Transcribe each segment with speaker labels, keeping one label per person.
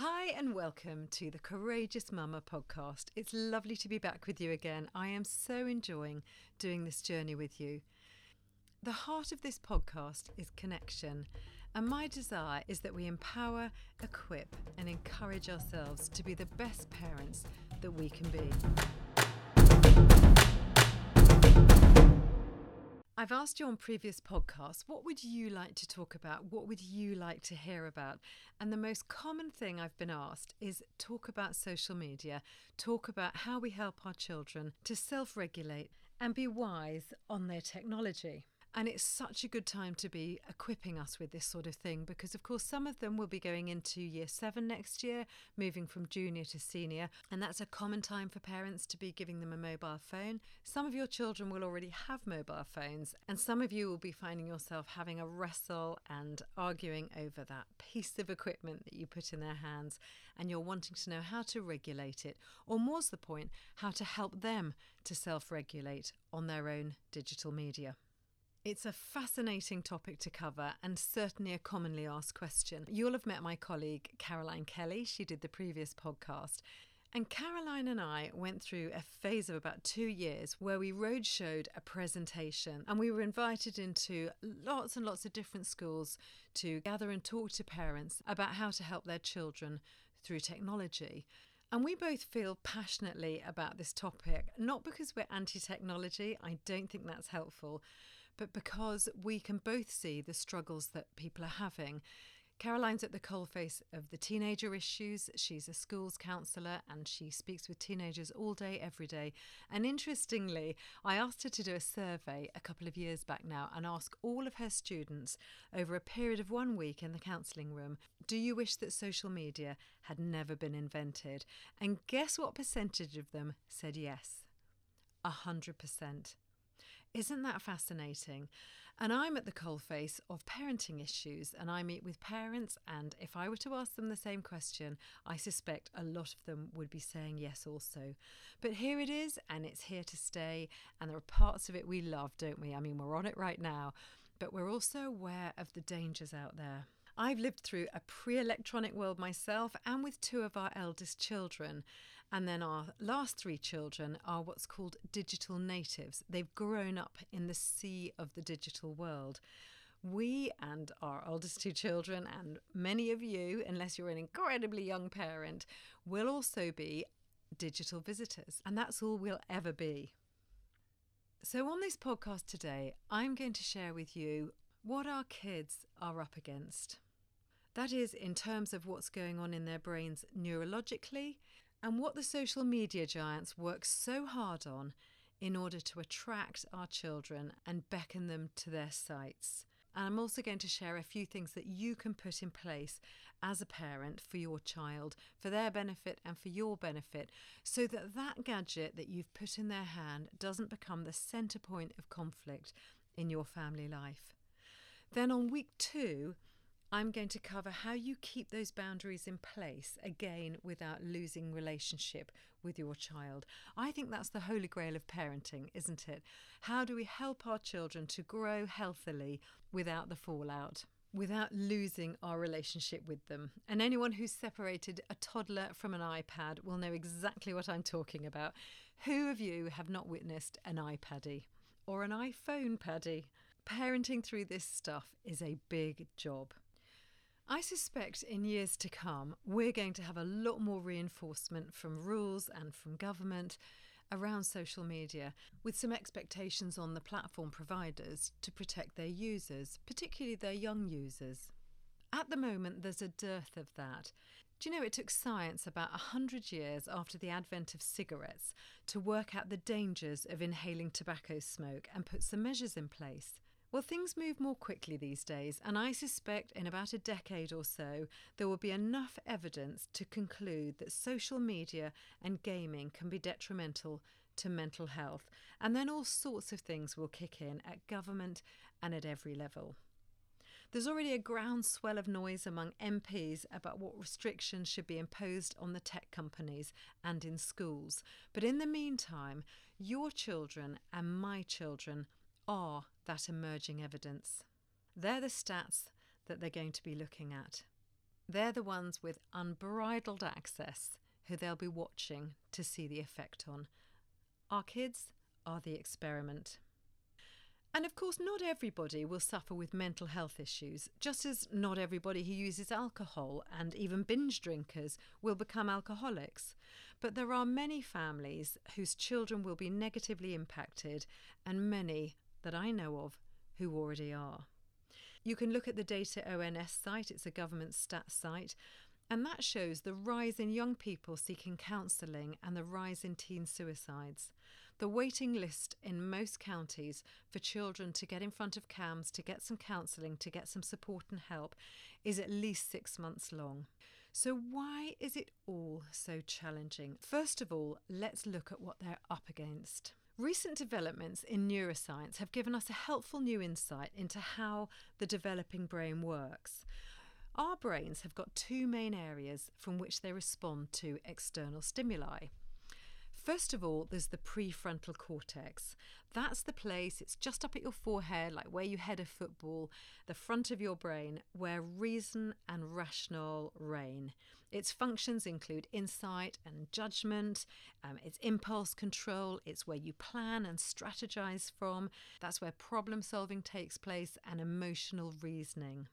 Speaker 1: Hi, and welcome to the Courageous Mama podcast. It's lovely to be back with you again. I am so enjoying doing this journey with you. The heart of this podcast is connection, and my desire is that we empower, equip, and encourage ourselves to be the best parents that we can be. I've asked you on previous podcasts, what would you like to talk about? What would you like to hear about? And the most common thing I've been asked is talk about social media, talk about how we help our children to self regulate and be wise on their technology. And it's such a good time to be equipping us with this sort of thing because, of course, some of them will be going into year seven next year, moving from junior to senior. And that's a common time for parents to be giving them a mobile phone. Some of your children will already have mobile phones, and some of you will be finding yourself having a wrestle and arguing over that piece of equipment that you put in their hands. And you're wanting to know how to regulate it, or more's the point, how to help them to self regulate on their own digital media. It's a fascinating topic to cover and certainly a commonly asked question. You'll have met my colleague Caroline Kelly. She did the previous podcast. And Caroline and I went through a phase of about two years where we roadshowed a presentation and we were invited into lots and lots of different schools to gather and talk to parents about how to help their children through technology. And we both feel passionately about this topic, not because we're anti technology, I don't think that's helpful, but because we can both see the struggles that people are having. Caroline's at the coalface of the teenager issues. She's a schools counsellor and she speaks with teenagers all day, every day. And interestingly, I asked her to do a survey a couple of years back now and ask all of her students over a period of one week in the counselling room Do you wish that social media had never been invented? And guess what percentage of them said yes? A hundred percent. Isn't that fascinating? And I'm at the coalface of parenting issues, and I meet with parents. And if I were to ask them the same question, I suspect a lot of them would be saying yes, also. But here it is, and it's here to stay. And there are parts of it we love, don't we? I mean, we're on it right now, but we're also aware of the dangers out there. I've lived through a pre electronic world myself and with two of our eldest children. And then our last three children are what's called digital natives. They've grown up in the sea of the digital world. We and our oldest two children, and many of you, unless you're an incredibly young parent, will also be digital visitors. And that's all we'll ever be. So, on this podcast today, I'm going to share with you what our kids are up against. That is, in terms of what's going on in their brains neurologically and what the social media giants work so hard on in order to attract our children and beckon them to their sites. And I'm also going to share a few things that you can put in place as a parent for your child, for their benefit and for your benefit, so that that gadget that you've put in their hand doesn't become the centre point of conflict in your family life. Then on week two, I'm going to cover how you keep those boundaries in place, again, without losing relationship with your child. I think that's the holy grail of parenting, isn't it? How do we help our children to grow healthily without the fallout? Without losing our relationship with them. And anyone who's separated a toddler from an iPad will know exactly what I'm talking about. Who of you have not witnessed an iPaddy or an iPhone paddy? Parenting through this stuff is a big job. I suspect in years to come, we're going to have a lot more reinforcement from rules and from government around social media, with some expectations on the platform providers to protect their users, particularly their young users. At the moment, there's a dearth of that. Do you know it took science about 100 years after the advent of cigarettes to work out the dangers of inhaling tobacco smoke and put some measures in place? Well, things move more quickly these days, and I suspect in about a decade or so there will be enough evidence to conclude that social media and gaming can be detrimental to mental health, and then all sorts of things will kick in at government and at every level. There's already a groundswell of noise among MPs about what restrictions should be imposed on the tech companies and in schools. But in the meantime, your children and my children are that emerging evidence. They're the stats that they're going to be looking at. They're the ones with unbridled access who they'll be watching to see the effect on. Our kids are the experiment. And of course, not everybody will suffer with mental health issues, just as not everybody who uses alcohol and even binge drinkers will become alcoholics. But there are many families whose children will be negatively impacted, and many that I know of who already are. You can look at the Data ONS site, it's a government stats site, and that shows the rise in young people seeking counselling and the rise in teen suicides. The waiting list in most counties for children to get in front of CAMHS, to get some counselling, to get some support and help is at least six months long. So, why is it all so challenging? First of all, let's look at what they're up against. Recent developments in neuroscience have given us a helpful new insight into how the developing brain works. Our brains have got two main areas from which they respond to external stimuli. First of all, there's the prefrontal cortex. That's the place, it's just up at your forehead, like where you head a football, the front of your brain, where reason and rational reign. Its functions include insight and judgment, um, it's impulse control, it's where you plan and strategize from, that's where problem solving takes place, and emotional reasoning.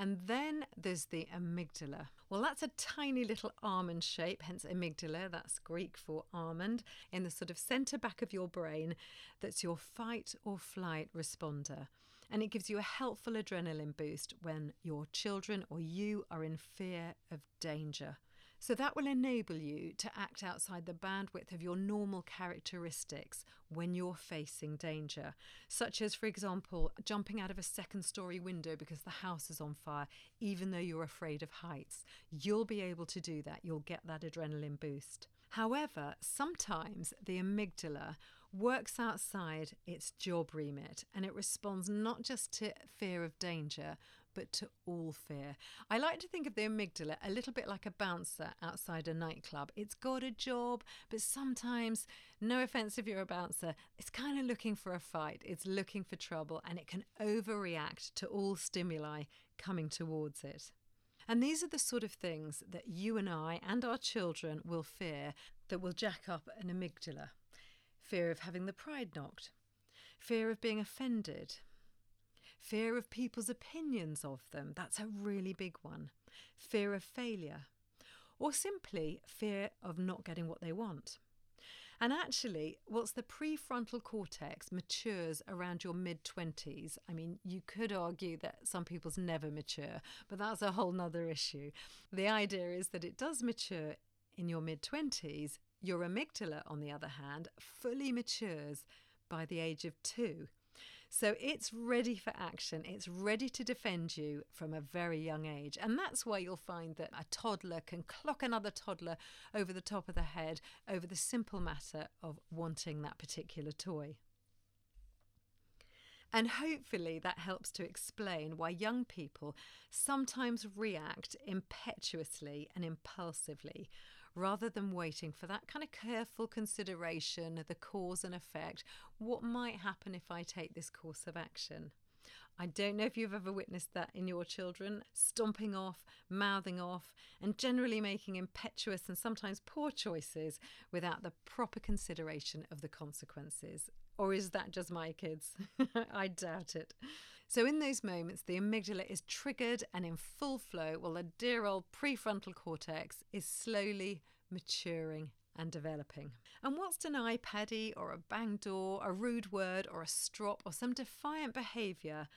Speaker 1: And then there's the amygdala. Well, that's a tiny little almond shape, hence amygdala, that's Greek for almond, in the sort of centre back of your brain that's your fight or flight responder. And it gives you a helpful adrenaline boost when your children or you are in fear of danger. So that will enable you to act outside the bandwidth of your normal characteristics when you're facing danger, such as, for example, jumping out of a second story window because the house is on fire, even though you're afraid of heights. You'll be able to do that, you'll get that adrenaline boost. However, sometimes the amygdala works outside its job remit and it responds not just to fear of danger, but to all fear. I like to think of the amygdala a little bit like a bouncer outside a nightclub. It's got a job, but sometimes, no offense if you're a bouncer, it's kind of looking for a fight, it's looking for trouble, and it can overreact to all stimuli coming towards it. And these are the sort of things that you and I and our children will fear that will jack up an amygdala fear of having the pride knocked, fear of being offended, fear of people's opinions of them. That's a really big one. Fear of failure, or simply fear of not getting what they want. And actually, whilst the prefrontal cortex matures around your mid 20s, I mean, you could argue that some people's never mature, but that's a whole nother issue. The idea is that it does mature in your mid 20s. Your amygdala, on the other hand, fully matures by the age of two. So it's ready for action. It's ready to defend you from a very young age. And that's why you'll find that a toddler can clock another toddler over the top of the head over the simple matter of wanting that particular toy. And hopefully that helps to explain why young people sometimes react impetuously and impulsively rather than waiting for that kind of careful consideration of the cause and effect. What might happen if I take this course of action? I don't know if you've ever witnessed that in your children, stomping off, mouthing off, and generally making impetuous and sometimes poor choices without the proper consideration of the consequences. Or is that just my kids? I doubt it. So, in those moments, the amygdala is triggered and in full flow, while the dear old prefrontal cortex is slowly maturing and developing. And whilst an iPaddy or a bang door, a rude word or a strop or some defiant behaviour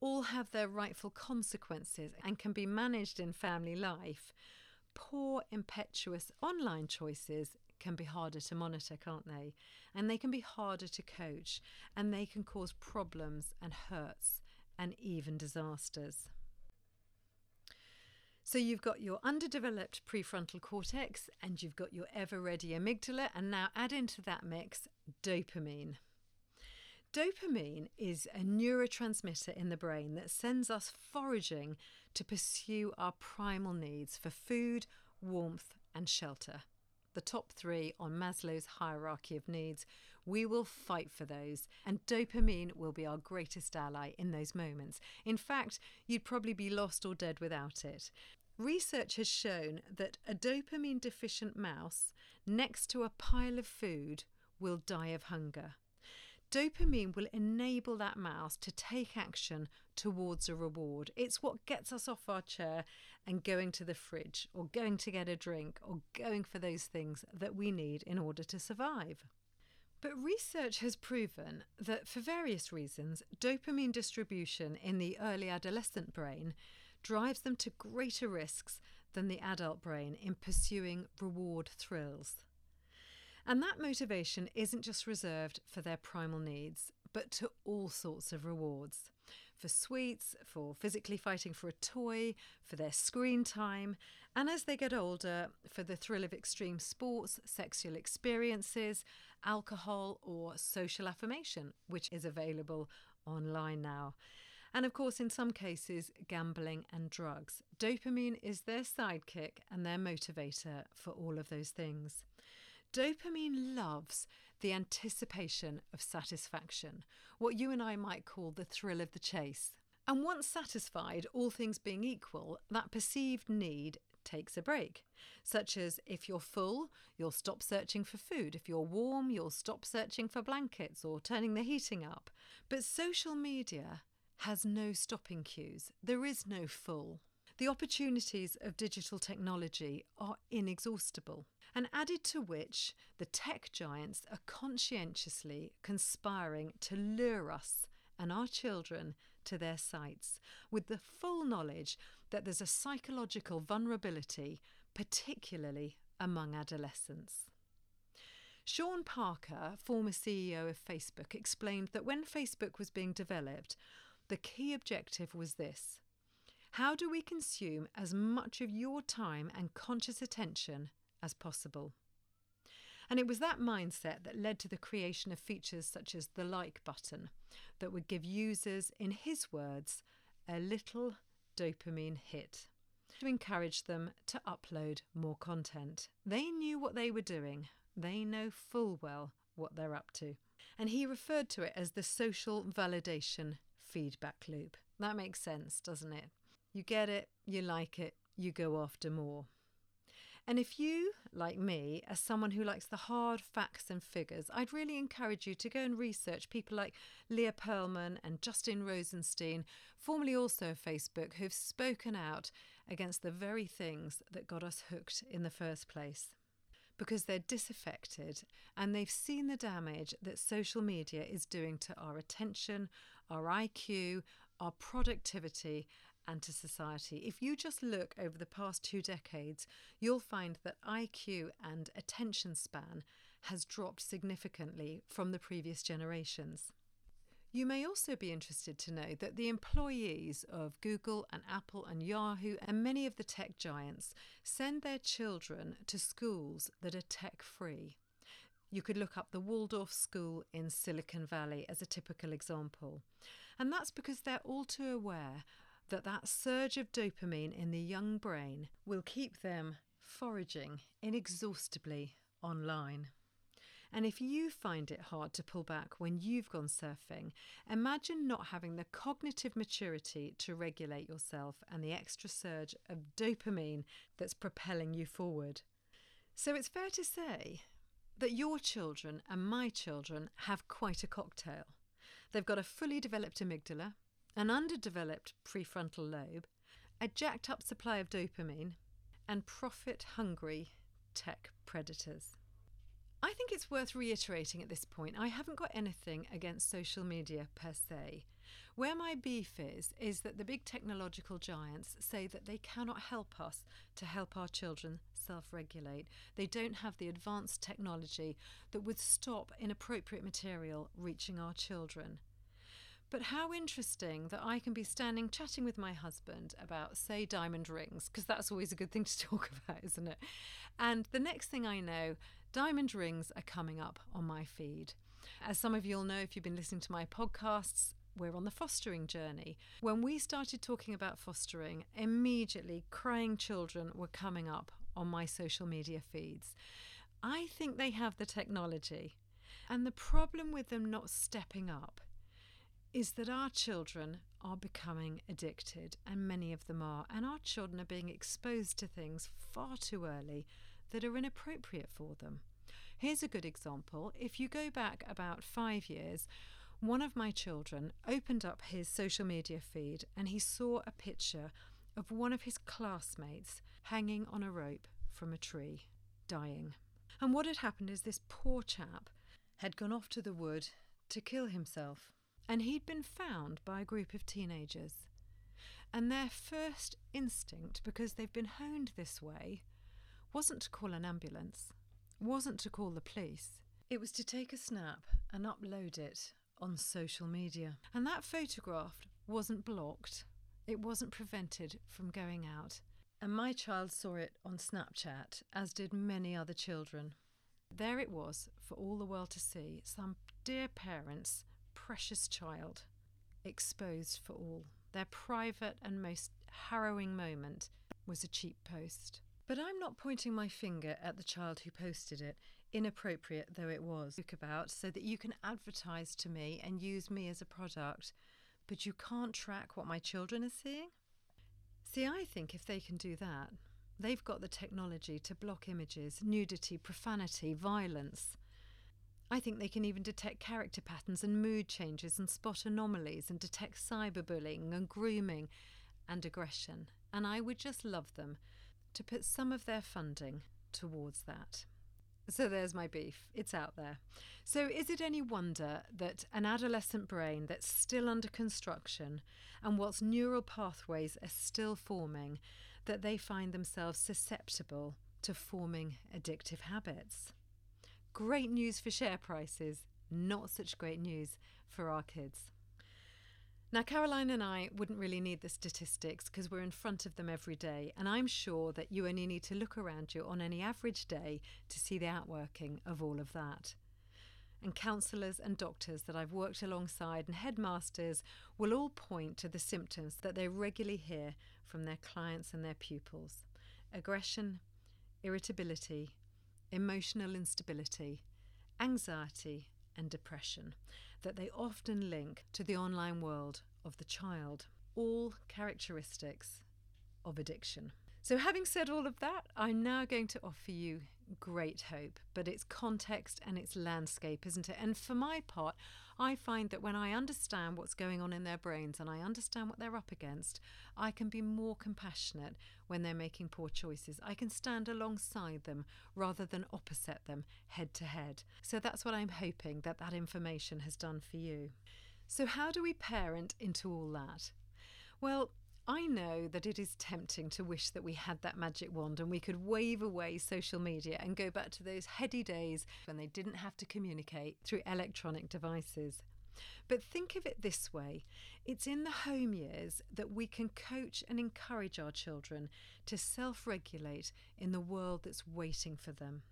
Speaker 1: all have their rightful consequences and can be managed in family life, poor, impetuous online choices can be harder to monitor, can't they? And they can be harder to coach and they can cause problems and hurts and even disasters. So you've got your underdeveloped prefrontal cortex and you've got your ever ready amygdala, and now add into that mix dopamine. Dopamine is a neurotransmitter in the brain that sends us foraging to pursue our primal needs for food, warmth, and shelter. The top three on Maslow's hierarchy of needs, we will fight for those, and dopamine will be our greatest ally in those moments. In fact, you'd probably be lost or dead without it. Research has shown that a dopamine deficient mouse next to a pile of food will die of hunger. Dopamine will enable that mouse to take action towards a reward. It's what gets us off our chair and going to the fridge, or going to get a drink, or going for those things that we need in order to survive. But research has proven that for various reasons, dopamine distribution in the early adolescent brain drives them to greater risks than the adult brain in pursuing reward thrills. And that motivation isn't just reserved for their primal needs, but to all sorts of rewards for sweets, for physically fighting for a toy, for their screen time, and as they get older, for the thrill of extreme sports, sexual experiences, alcohol, or social affirmation, which is available online now. And of course, in some cases, gambling and drugs. Dopamine is their sidekick and their motivator for all of those things. Dopamine loves the anticipation of satisfaction, what you and I might call the thrill of the chase. And once satisfied, all things being equal, that perceived need takes a break. Such as if you're full, you'll stop searching for food. If you're warm, you'll stop searching for blankets or turning the heating up. But social media has no stopping cues, there is no full. The opportunities of digital technology are inexhaustible, and added to which, the tech giants are conscientiously conspiring to lure us and our children to their sites with the full knowledge that there's a psychological vulnerability, particularly among adolescents. Sean Parker, former CEO of Facebook, explained that when Facebook was being developed, the key objective was this how do we consume as much of your time and conscious attention as possible? And it was that mindset that led to the creation of features such as the like button that would give users, in his words, a little dopamine hit to encourage them to upload more content. They knew what they were doing, they know full well what they're up to. And he referred to it as the social validation feedback loop. That makes sense, doesn't it? You get it, you like it, you go after more. And if you, like me, are someone who likes the hard facts and figures, I'd really encourage you to go and research people like Leah Pearlman and Justin Rosenstein, formerly also of Facebook, who've spoken out against the very things that got us hooked in the first place. Because they're disaffected and they've seen the damage that social media is doing to our attention, our IQ, our productivity, and to society. If you just look over the past two decades, you'll find that IQ and attention span has dropped significantly from the previous generations. You may also be interested to know that the employees of Google and Apple and Yahoo and many of the tech giants send their children to schools that are tech free. You could look up the Waldorf School in Silicon Valley as a typical example. And that's because they're all too aware that that surge of dopamine in the young brain will keep them foraging inexhaustibly online. And if you find it hard to pull back when you've gone surfing, imagine not having the cognitive maturity to regulate yourself and the extra surge of dopamine that's propelling you forward. So it's fair to say that your children and my children have quite a cocktail. They've got a fully developed amygdala, an underdeveloped prefrontal lobe, a jacked up supply of dopamine, and profit hungry tech predators. I think it's worth reiterating at this point I haven't got anything against social media per se. Where my beef is, is that the big technological giants say that they cannot help us to help our children self regulate. They don't have the advanced technology that would stop inappropriate material reaching our children. But how interesting that I can be standing chatting with my husband about, say, diamond rings, because that's always a good thing to talk about, isn't it? And the next thing I know, diamond rings are coming up on my feed. As some of you will know if you've been listening to my podcasts, we're on the fostering journey. When we started talking about fostering, immediately crying children were coming up on my social media feeds. I think they have the technology. And the problem with them not stepping up is that our children are becoming addicted, and many of them are, and our children are being exposed to things far too early that are inappropriate for them. Here's a good example. If you go back about five years, one of my children opened up his social media feed and he saw a picture of one of his classmates hanging on a rope from a tree, dying. And what had happened is this poor chap had gone off to the wood to kill himself. And he'd been found by a group of teenagers. And their first instinct, because they've been honed this way, wasn't to call an ambulance, wasn't to call the police. It was to take a snap and upload it on social media. And that photograph wasn't blocked, it wasn't prevented from going out. And my child saw it on Snapchat, as did many other children. There it was for all the world to see some dear parents' precious child exposed for all. Their private and most harrowing moment was a cheap post. But I'm not pointing my finger at the child who posted it, inappropriate though it was, about so that you can advertise to me and use me as a product, but you can't track what my children are seeing? See, I think if they can do that, they've got the technology to block images, nudity, profanity, violence. I think they can even detect character patterns and mood changes and spot anomalies and detect cyberbullying and grooming and aggression. And I would just love them to put some of their funding towards that. So there's my beef. It's out there. So is it any wonder that an adolescent brain that's still under construction and whilst neural pathways are still forming, that they find themselves susceptible to forming addictive habits? Great news for share prices, not such great news for our kids. Now, Caroline and I wouldn't really need the statistics because we're in front of them every day, and I'm sure that you only need to look around you on any average day to see the outworking of all of that. And counsellors and doctors that I've worked alongside and headmasters will all point to the symptoms that they regularly hear from their clients and their pupils aggression, irritability, emotional instability, anxiety, and depression that they often link to the online world of the child, all characteristics of addiction. So, having said all of that, I'm now going to offer you great hope, but it's context and it's landscape, isn't it? And for my part, I find that when I understand what's going on in their brains and I understand what they're up against, I can be more compassionate when they're making poor choices. I can stand alongside them rather than opposite them head to head. So that's what I'm hoping that that information has done for you. So, how do we parent into all that? Well, I know that it is tempting to wish that we had that magic wand and we could wave away social media and go back to those heady days when they didn't have to communicate through electronic devices. But think of it this way it's in the home years that we can coach and encourage our children to self regulate in the world that's waiting for them.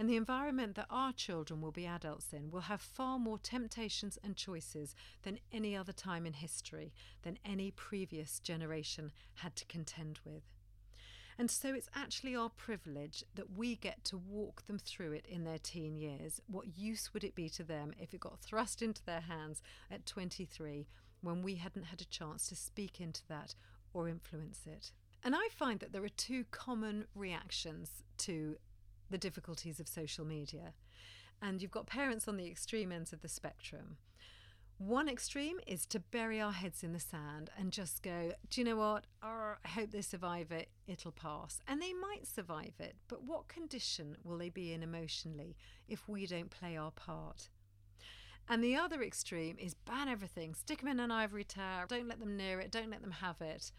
Speaker 1: And the environment that our children will be adults in will have far more temptations and choices than any other time in history, than any previous generation had to contend with. And so it's actually our privilege that we get to walk them through it in their teen years. What use would it be to them if it got thrust into their hands at 23 when we hadn't had a chance to speak into that or influence it? And I find that there are two common reactions to the difficulties of social media. And you've got parents on the extreme ends of the spectrum. One extreme is to bury our heads in the sand and just go, do you know what? I hope they survive it, it'll pass. And they might survive it, but what condition will they be in emotionally if we don't play our part? And the other extreme is ban everything, stick them in an ivory tower, don't let them near it, don't let them have it.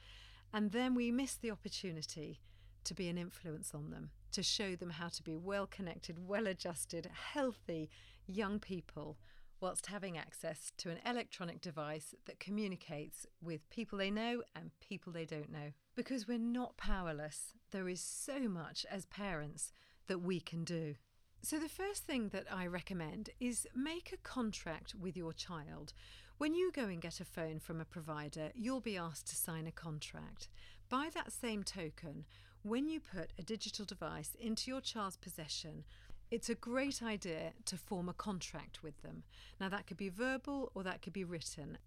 Speaker 1: And then we miss the opportunity to be an influence on them to show them how to be well connected, well adjusted, healthy young people whilst having access to an electronic device that communicates with people they know and people they don't know. Because we're not powerless, there is so much as parents that we can do. So, the first thing that I recommend is make a contract with your child. When you go and get a phone from a provider, you'll be asked to sign a contract. By that same token, when you put a digital device into your child's possession, it's a great idea to form a contract with them. Now, that could be verbal or that could be written.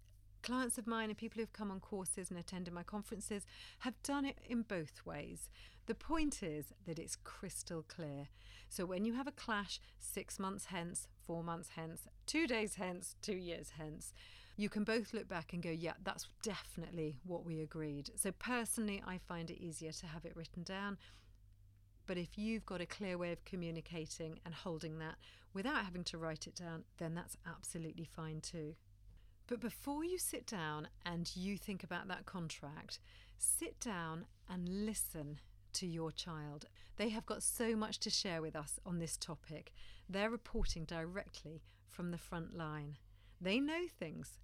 Speaker 1: clients of mine and people who've come on courses and attended my conferences have done it in both ways. The point is that it's crystal clear. So when you have a clash six months hence, four months hence, two days hence, two years hence, you can both look back and go, yeah, that's definitely what we agreed. So personally, I find it easier to have it written down. But if you've got a clear way of communicating and holding that without having to write it down, then that's absolutely fine too. But before you sit down and you think about that contract, sit down and listen to your child. They have got so much to share with us on this topic. They're reporting directly from the front line. They know things.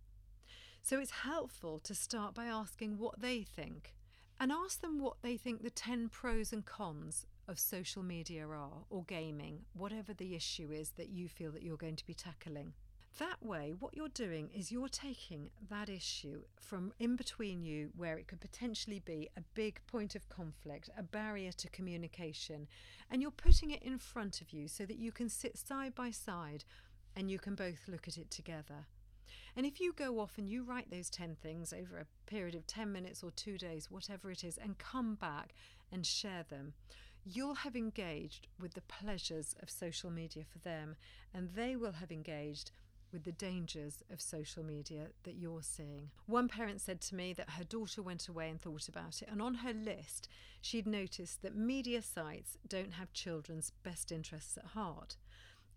Speaker 1: So it's helpful to start by asking what they think and ask them what they think the 10 pros and cons of social media are or gaming, whatever the issue is that you feel that you're going to be tackling. That way, what you're doing is you're taking that issue from in between you, where it could potentially be a big point of conflict, a barrier to communication, and you're putting it in front of you so that you can sit side by side and you can both look at it together. And if you go off and you write those 10 things over a period of 10 minutes or two days, whatever it is, and come back and share them, you'll have engaged with the pleasures of social media for them, and they will have engaged with the dangers of social media that you're seeing. One parent said to me that her daughter went away and thought about it, and on her list, she'd noticed that media sites don't have children's best interests at heart.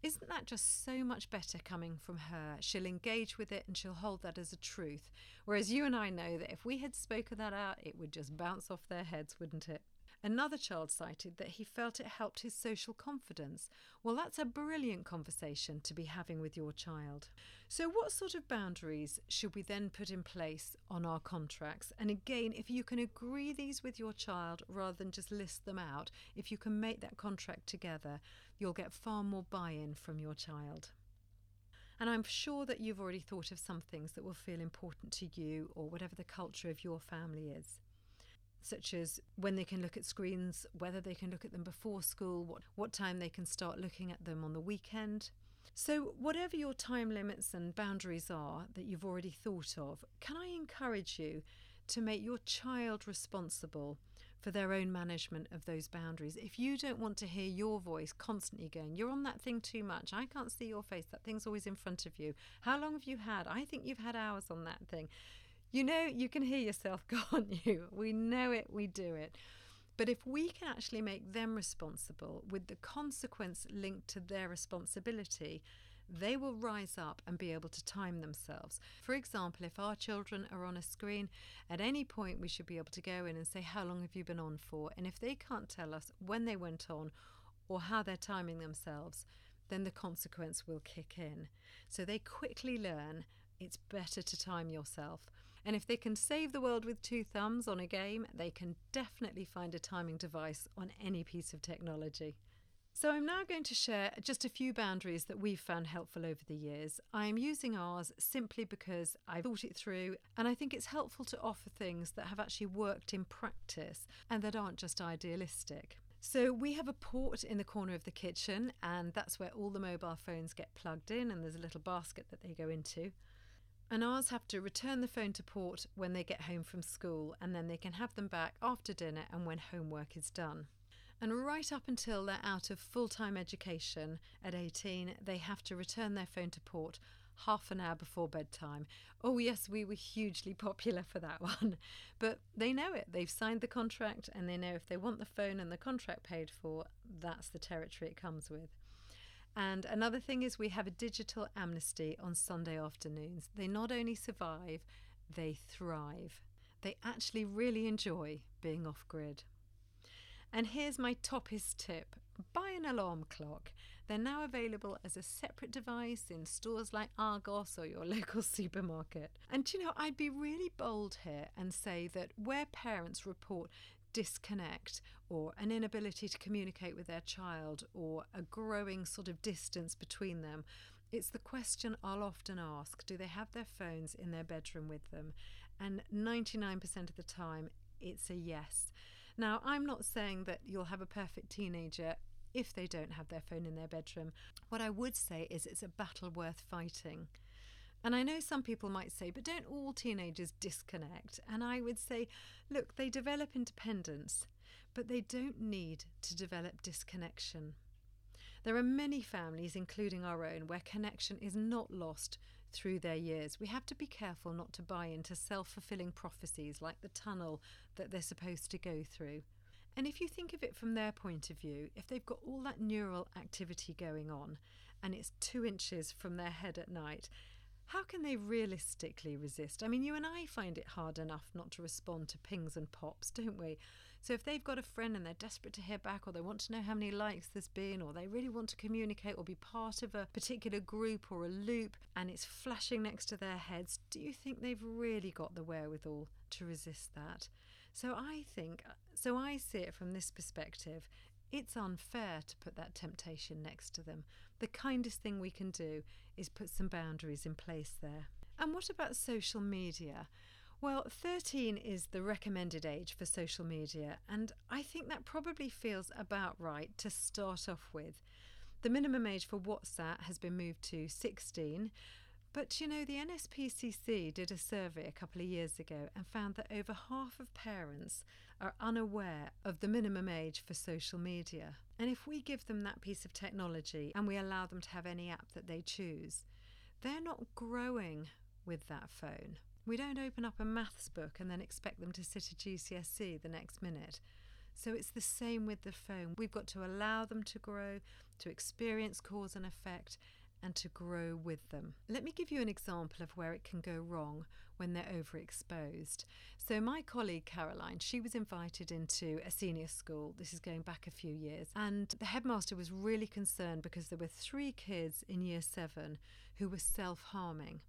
Speaker 1: Isn't that just so much better coming from her? She'll engage with it and she'll hold that as a truth. Whereas you and I know that if we had spoken that out, it would just bounce off their heads, wouldn't it? Another child cited that he felt it helped his social confidence. Well, that's a brilliant conversation to be having with your child. So, what sort of boundaries should we then put in place on our contracts? And again, if you can agree these with your child rather than just list them out, if you can make that contract together, you'll get far more buy in from your child. And I'm sure that you've already thought of some things that will feel important to you or whatever the culture of your family is such as when they can look at screens, whether they can look at them before school, what, what time they can start looking at them on the weekend. So, whatever your time limits and boundaries are that you've already thought of, can I encourage you to make your child responsible for their own management of those boundaries? If you don't want to hear your voice constantly going, you're on that thing too much, I can't see your face, that thing's always in front of you. How long have you had? I think you've had hours on that thing. You know, you can hear yourself, can't you? We know it, we do it. But if we can actually make them responsible with the consequence linked to their responsibility, they will rise up and be able to time themselves. For example, if our children are on a screen, at any point we should be able to go in and say, How long have you been on for? And if they can't tell us when they went on or how they're timing themselves, then the consequence will kick in. So they quickly learn it's better to time yourself. And if they can save the world with two thumbs on a game, they can definitely find a timing device on any piece of technology. So, I'm now going to share just a few boundaries that we've found helpful over the years. I am using ours simply because I thought it through and I think it's helpful to offer things that have actually worked in practice and that aren't just idealistic. So, we have a port in the corner of the kitchen, and that's where all the mobile phones get plugged in, and there's a little basket that they go into. And ours have to return the phone to port when they get home from school, and then they can have them back after dinner and when homework is done. And right up until they're out of full time education at 18, they have to return their phone to port half an hour before bedtime. Oh, yes, we were hugely popular for that one. But they know it. They've signed the contract and they know if they want the phone and the contract paid for, that's the territory it comes with. And another thing is, we have a digital amnesty on Sunday afternoons. They not only survive, they thrive. They actually really enjoy being off grid. And here's my toppest tip buy an alarm clock. They're now available as a separate device in stores like Argos or your local supermarket. And you know, I'd be really bold here and say that where parents report disconnect or an inability to communicate with their child or a growing sort of distance between them. It's the question I'll often ask do they have their phones in their bedroom with them? And 99% of the time, it's a yes. Now, I'm not saying that you'll have a perfect teenager if they don't have their phone in their bedroom. What I would say is it's a battle worth fighting. And I know some people might say, but don't all teenagers disconnect? And I would say, look, they develop independence, but they don't need to develop disconnection. There are many families, including our own, where connection is not lost through their years. We have to be careful not to buy into self fulfilling prophecies like the tunnel that they're supposed to go through. And if you think of it from their point of view, if they've got all that neural activity going on and it's two inches from their head at night, how can they realistically resist? I mean, you and I find it hard enough not to respond to pings and pops, don't we? So if they've got a friend and they're desperate to hear back, or they want to know how many likes there's been, or they really want to communicate or be part of a particular group or a loop, and it's flashing next to their heads, do you think they've really got the wherewithal to resist that? So I think, so I see it from this perspective. It's unfair to put that temptation next to them. The kindest thing we can do is put some boundaries in place there. And what about social media? Well, 13 is the recommended age for social media, and I think that probably feels about right to start off with. The minimum age for WhatsApp has been moved to 16, but you know, the NSPCC did a survey a couple of years ago and found that over half of parents are unaware of the minimum age for social media. And if we give them that piece of technology and we allow them to have any app that they choose, they're not growing with that phone. We don't open up a maths book and then expect them to sit a GCSE the next minute. So it's the same with the phone. We've got to allow them to grow, to experience cause and effect, and to grow with them. Let me give you an example of where it can go wrong when they're overexposed. So, my colleague Caroline, she was invited into a senior school. This is going back a few years. And the headmaster was really concerned because there were three kids in year seven who were self harming.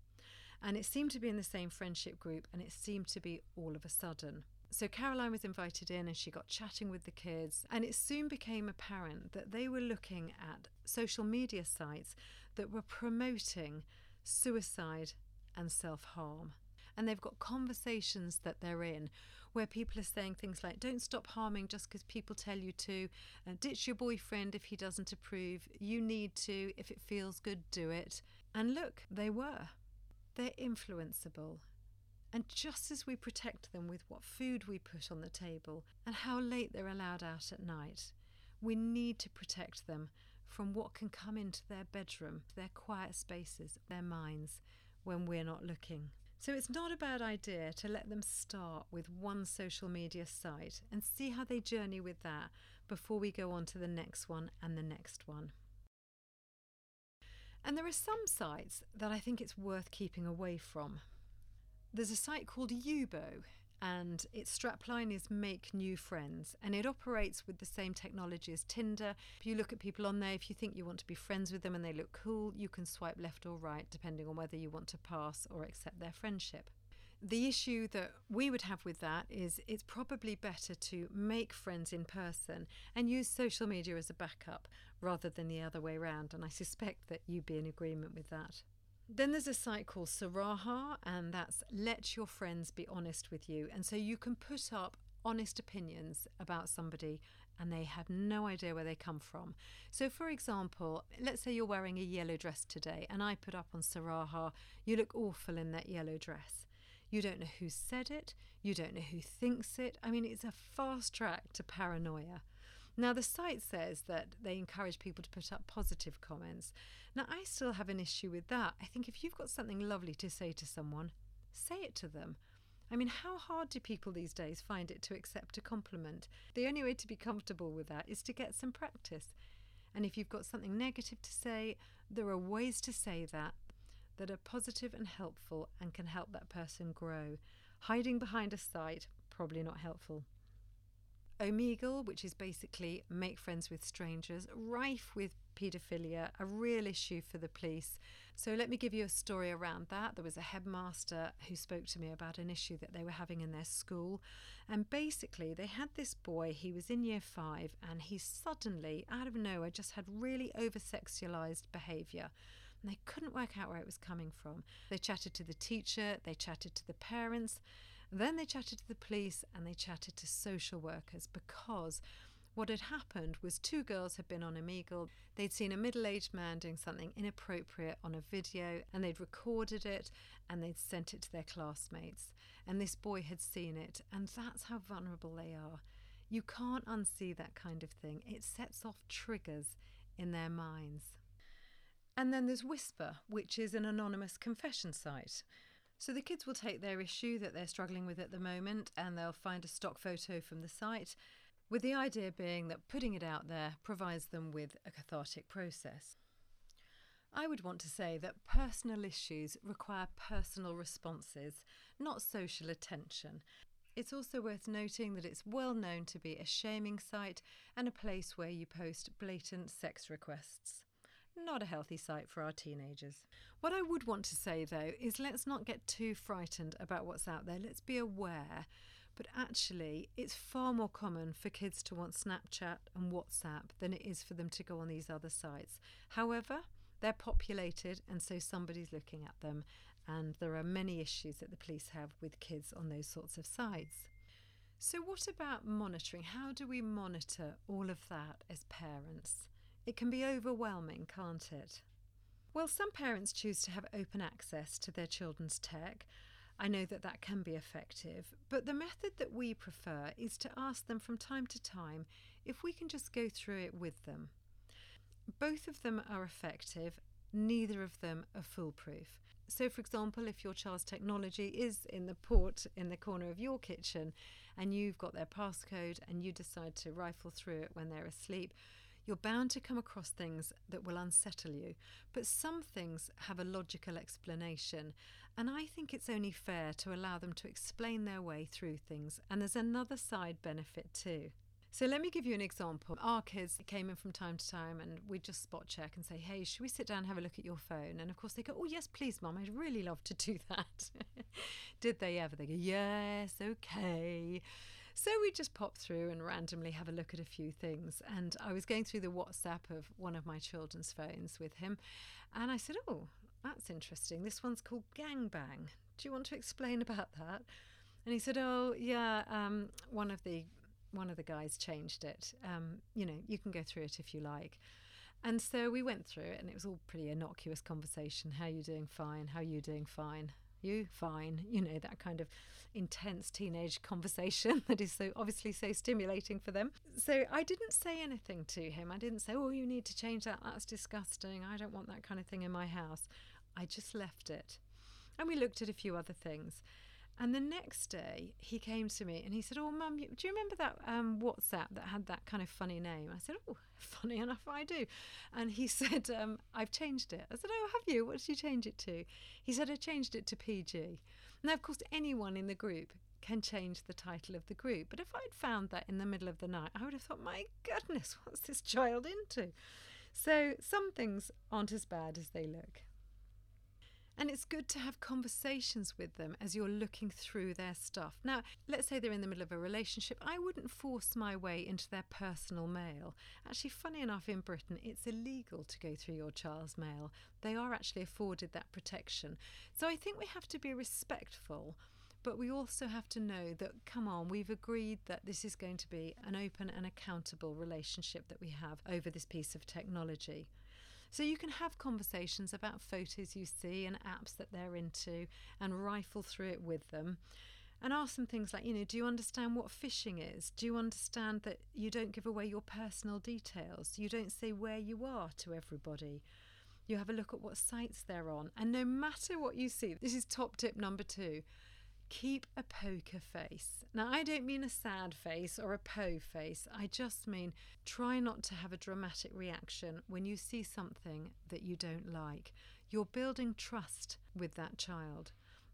Speaker 1: And it seemed to be in the same friendship group, and it seemed to be all of a sudden. So Caroline was invited in and she got chatting with the kids, and it soon became apparent that they were looking at social media sites that were promoting suicide and self harm. And they've got conversations that they're in where people are saying things like, don't stop harming just because people tell you to, uh, ditch your boyfriend if he doesn't approve, you need to, if it feels good, do it. And look, they were. They're influenceable. And just as we protect them with what food we put on the table and how late they're allowed out at night, we need to protect them from what can come into their bedroom, their quiet spaces, their minds when we're not looking. So it's not a bad idea to let them start with one social media site and see how they journey with that before we go on to the next one and the next one. And there are some sites that I think it's worth keeping away from. There's a site called Yubo, and its strapline is Make New Friends, and it operates with the same technology as Tinder. If you look at people on there, if you think you want to be friends with them and they look cool, you can swipe left or right depending on whether you want to pass or accept their friendship. The issue that we would have with that is it's probably better to make friends in person and use social media as a backup rather than the other way around, and I suspect that you'd be in agreement with that. Then there's a site called Sarahah, and that's Let Your Friends Be Honest with You. And so you can put up honest opinions about somebody and they have no idea where they come from. So, for example, let's say you're wearing a yellow dress today, and I put up on Sarahah, you look awful in that yellow dress. You don't know who said it, you don't know who thinks it. I mean, it's a fast track to paranoia. Now, the site says that they encourage people to put up positive comments. Now, I still have an issue with that. I think if you've got something lovely to say to someone, say it to them. I mean, how hard do people these days find it to accept a compliment? The only way to be comfortable with that is to get some practice. And if you've got something negative to say, there are ways to say that that are positive and helpful and can help that person grow. Hiding behind a site, probably not helpful. Omegle, which is basically make friends with strangers, rife with paedophilia, a real issue for the police. So let me give you a story around that. There was a headmaster who spoke to me about an issue that they were having in their school. And basically, they had this boy, he was in year five, and he suddenly, out of nowhere, just had really over sexualized behavior. And they couldn't work out where it was coming from. They chatted to the teacher, they chatted to the parents. Then they chatted to the police and they chatted to social workers because What had happened was two girls had been on Omegle. They'd seen a middle aged man doing something inappropriate on a video and they'd recorded it and they'd sent it to their classmates. And this boy had seen it, and that's how vulnerable they are. You can't unsee that kind of thing, it sets off triggers in their minds. And then there's Whisper, which is an anonymous confession site. So the kids will take their issue that they're struggling with at the moment and they'll find a stock photo from the site with the idea being that putting it out there provides them with a cathartic process. I would want to say that personal issues require personal responses, not social attention. It's also worth noting that it's well known to be a shaming site and a place where you post blatant sex requests. Not a healthy site for our teenagers. What I would want to say though is let's not get too frightened about what's out there. Let's be aware but actually, it's far more common for kids to want Snapchat and WhatsApp than it is for them to go on these other sites. However, they're populated, and so somebody's looking at them, and there are many issues that the police have with kids on those sorts of sites. So, what about monitoring? How do we monitor all of that as parents? It can be overwhelming, can't it? Well, some parents choose to have open access to their children's tech. I know that that can be effective, but the method that we prefer is to ask them from time to time if we can just go through it with them. Both of them are effective, neither of them are foolproof. So, for example, if your child's technology is in the port in the corner of your kitchen and you've got their passcode and you decide to rifle through it when they're asleep, you're bound to come across things that will unsettle you. But some things have a logical explanation, and I think it's only fair to allow them to explain their way through things. And there's another side benefit too. So let me give you an example. Our kids came in from time to time and we'd just spot check and say, hey, should we sit down and have a look at your phone? And of course they go, oh, yes, please, Mum, I'd really love to do that. Did they ever? They go, yes, okay. So we just pop through and randomly have a look at a few things. And I was going through the WhatsApp of one of my children's phones with him. And I said, oh, that's interesting. This one's called Gangbang. Do you want to explain about that? And he said, "Oh, yeah. Um, one of the one of the guys changed it. Um, you know, you can go through it if you like." And so we went through it, and it was all pretty innocuous conversation. How are you doing? Fine. How are you doing? Fine. You fine. You know that kind of intense teenage conversation that is so obviously so stimulating for them. So I didn't say anything to him. I didn't say, "Oh, you need to change that. That's disgusting. I don't want that kind of thing in my house." I just left it. And we looked at a few other things. And the next day, he came to me and he said, Oh, Mum, do you remember that um, WhatsApp that had that kind of funny name? I said, Oh, funny enough, I do. And he said, um, I've changed it. I said, Oh, have you? What did you change it to? He said, I changed it to PG. Now, of course, anyone in the group can change the title of the group. But if I'd found that in the middle of the night, I would have thought, My goodness, what's this child into? So some things aren't as bad as they look. And it's good to have conversations with them as you're looking through their stuff. Now, let's say they're in the middle of a relationship. I wouldn't force my way into their personal mail. Actually, funny enough, in Britain, it's illegal to go through your child's mail. They are actually afforded that protection. So I think we have to be respectful. But we also have to know that, come on, we've agreed that this is going to be an open and accountable relationship that we have over this piece of technology. So you can have conversations about photos you see and apps that they're into and rifle through it with them and ask them things like, you know, do you understand what phishing is? Do you understand that you don't give away your personal details? You don't say where you are to everybody. You have a look at what sites they're on. And no matter what you see, this is top tip number two keep a poker face. Now, I don't mean a sad face or a po face. I just mean try not to have a dramatic reaction when you see something that you don't like. You're building trust with that child.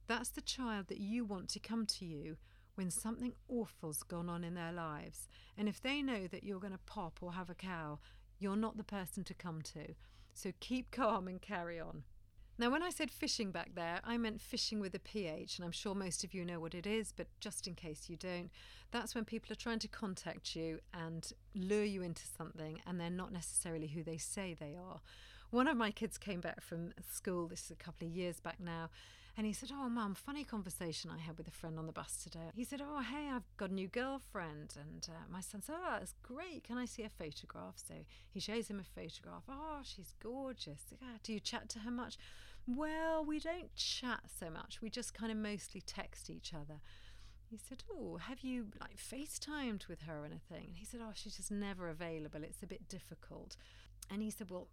Speaker 1: That's the child that you want to come to you when something awful's gone on in their lives. And if they know that you're going to pop or have a cow, you're not the person to come to. So keep calm and carry on. Now, when I said fishing back there, I meant phishing with a PH, and I'm sure most of you know what it is, but just in case you don't, that's when people are trying to contact you and lure you into something, and they're not necessarily who they say they are. One of my kids came back from school, this is a couple of years back now, And he said, Oh, mum, funny conversation I had with a friend on the bus today. He said, Oh, hey, I've got a new girlfriend. And uh, my son said, Oh, that's great. Can I see a photograph? So he shows him a photograph. Oh, she's gorgeous. Yeah, do you chat to her much? Well, we don't chat so much. We just kind of mostly text each other. He said, Oh, have you like FaceTimed with her or anything? And he said, Oh, she's just never available. It's a bit difficult. And he said, Well,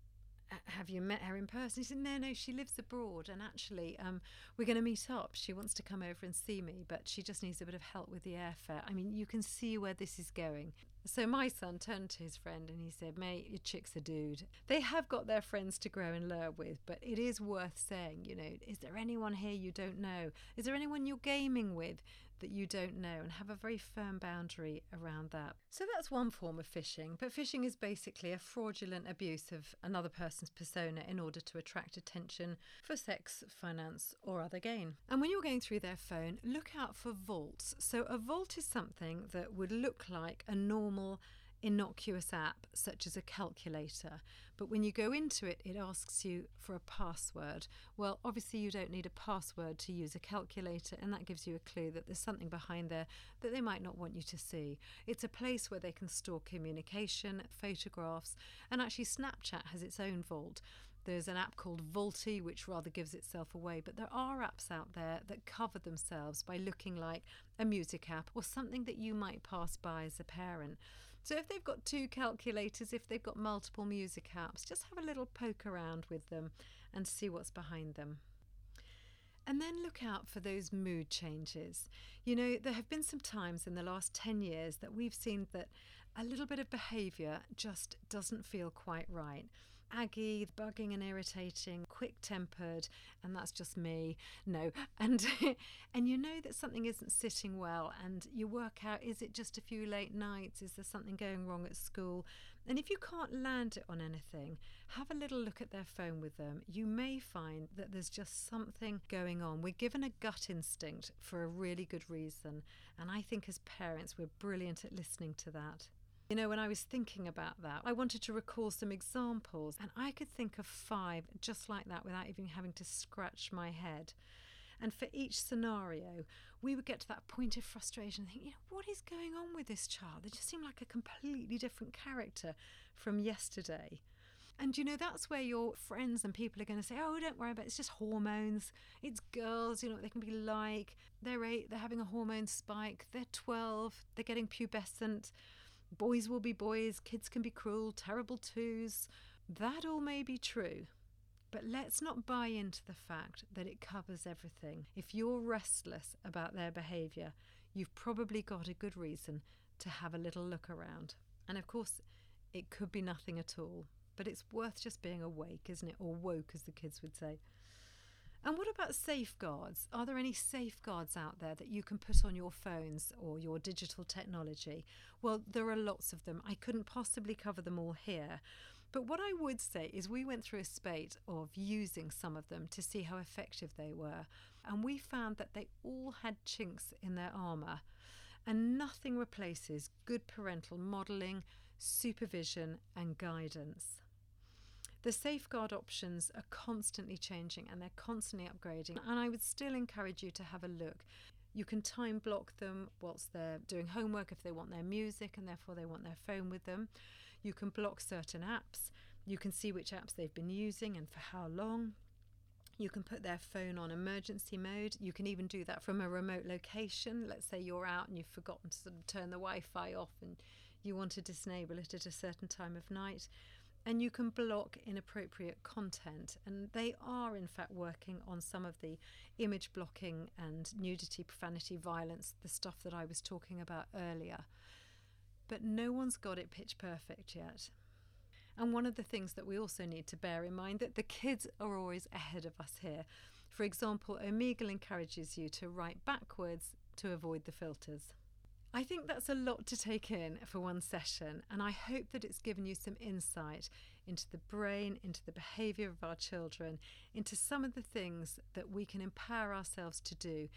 Speaker 1: have you met her in person? He said, No, no, she lives abroad. And actually, um, we're going to meet up. She wants to come over and see me, but she just needs a bit of help with the airfare. I mean, you can see where this is going. So my son turned to his friend and he said, Mate, your chick's a dude. They have got their friends to grow and learn with, but it is worth saying, you know, is there anyone here you don't know? Is there anyone you're gaming with? That you don't know and have a very firm boundary around that. So that's one form of phishing, but phishing is basically a fraudulent abuse of another person's persona in order to attract attention for sex, finance, or other gain. And when you're going through their phone, look out for vaults. So a vault is something that would look like a normal innocuous app such as a calculator, but when you go into it, it asks you for a password. Well, obviously, you don't need a password to use a calculator, and that gives you a clue that there's something behind there that they might not want you to see. It's a place where they can store communication, photographs, and actually, Snapchat has its own vault. There's an app called Vaulty, which rather gives itself away, but there are apps out there that cover themselves by looking like a music app or something that you might pass by as a parent. So if they've got two calculators, if they've got multiple music apps, just have a little poke around with them and see what's behind them. And then look out for those mood changes. You know, there have been some times in the last 10 years that we've seen that a little bit of behaviour just doesn't feel quite right aggy, bugging and irritating, quick-tempered, and that's just me. No, and and you know that something isn't sitting well, and you work out: is it just a few late nights? Is there something going wrong at school? And if you can't land it on anything, have a little look at their phone with them. You may find that there's just something going on. We're given a gut instinct for a really good reason, and I think as parents, we're brilliant at listening to that. You know, when I was thinking about that, I wanted to recall some examples, and I could think of five just like that without even having to scratch my head. And for each scenario, we would get to that point of frustration and think, you know, what is going on with this child? They just seem like a completely different character from yesterday. And you know, that's where your friends and people are going to say, oh, don't worry about it. It's just hormones. It's girls, you know what they can be like. They're eight, they're having a hormone spike. They're 12, they're getting pubescent. Boys will be boys, kids can be cruel, terrible twos. That all may be true. But let's not buy into the fact that it covers everything. If you're restless about their behaviour, you've probably got a good reason to have a little look around. And of course, it could be nothing at all, but it's worth just being awake, isn't it? Or woke, as the kids would say. And what about safeguards? Are there any safeguards out there that you can put on your phones or your digital technology? Well, there are lots of them. I couldn't possibly cover them all here. But what I would say is, we went through a spate of using some of them to see how effective they were. And we found that they all had chinks in their armour. And nothing replaces good parental modelling, supervision, and guidance. The safeguard options are constantly changing and they're constantly upgrading. And I would still encourage you to have a look. You can time block them whilst they're doing homework if they want their music and therefore they want their phone with them. You can block certain apps. You can see which apps they've been using and for how long. You can put their phone on emergency mode. You can even do that from a remote location. Let's say you're out and you've forgotten to sort of turn the Wi Fi off and you want to disable it at a certain time of night and you can block inappropriate content. And they are, in fact, working on some of the image blocking and nudity, profanity, violence, the stuff that I was talking about earlier. But no one's got it pitch perfect yet. And one of the things that we also need to bear in mind that the kids are always ahead of us here. For example, Omegle encourages you to write backwards to avoid the filters. I think that's a lot to take in for one session, and I hope that it's given you some insight into the brain, into the behaviour of our children, into some of the things that we can empower ourselves to do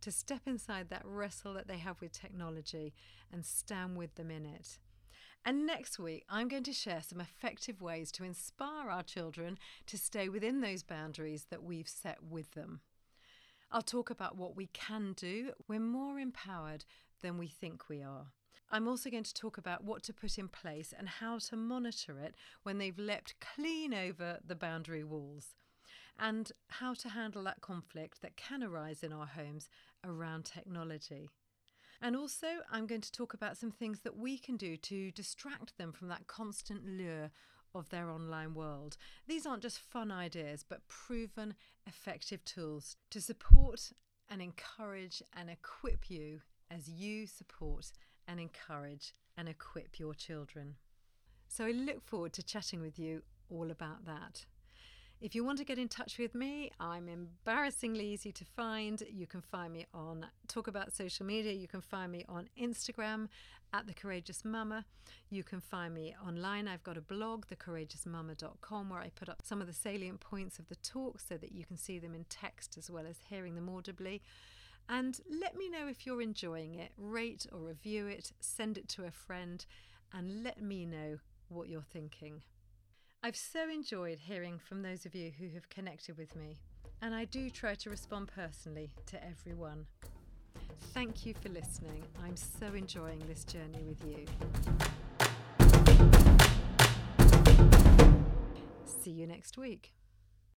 Speaker 1: to step inside that wrestle that they have with technology and stand with them in it. And next week, I'm going to share some effective ways to inspire our children to stay within those boundaries that we've set with them. I'll talk about what we can do. We're more empowered than we think we are. I'm also going to talk about what to put in place and how to monitor it when they've leapt clean over the boundary walls, and how to handle that conflict that can arise in our homes around technology. And also, I'm going to talk about some things that we can do to distract them from that constant lure of their online world. These aren't just fun ideas, but proven effective tools to support and encourage and equip you as you support and encourage and equip your children. So I look forward to chatting with you all about that. If you want to get in touch with me, I'm embarrassingly easy to find. You can find me on Talk About Social Media. You can find me on Instagram at The Courageous Mama. You can find me online. I've got a blog, thecourageousmama.com, where I put up some of the salient points of the talk so that you can see them in text as well as hearing them audibly. And let me know if you're enjoying it. Rate or review it, send it to a friend, and let me know what you're thinking. I've so enjoyed hearing from those of you who have connected with me, and I do try to respond personally to everyone. Thank you for listening. I'm so enjoying this journey with you. See you next week.